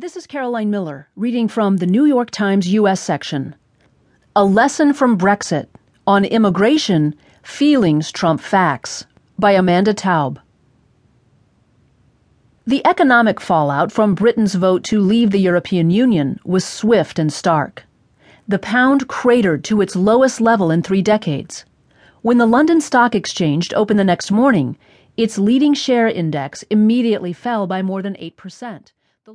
This is Caroline Miller reading from the New York Times U.S. section. A Lesson from Brexit on Immigration Feelings Trump Facts by Amanda Taub. The economic fallout from Britain's vote to leave the European Union was swift and stark. The pound cratered to its lowest level in three decades. When the London Stock Exchange opened the next morning, its leading share index immediately fell by more than 8%.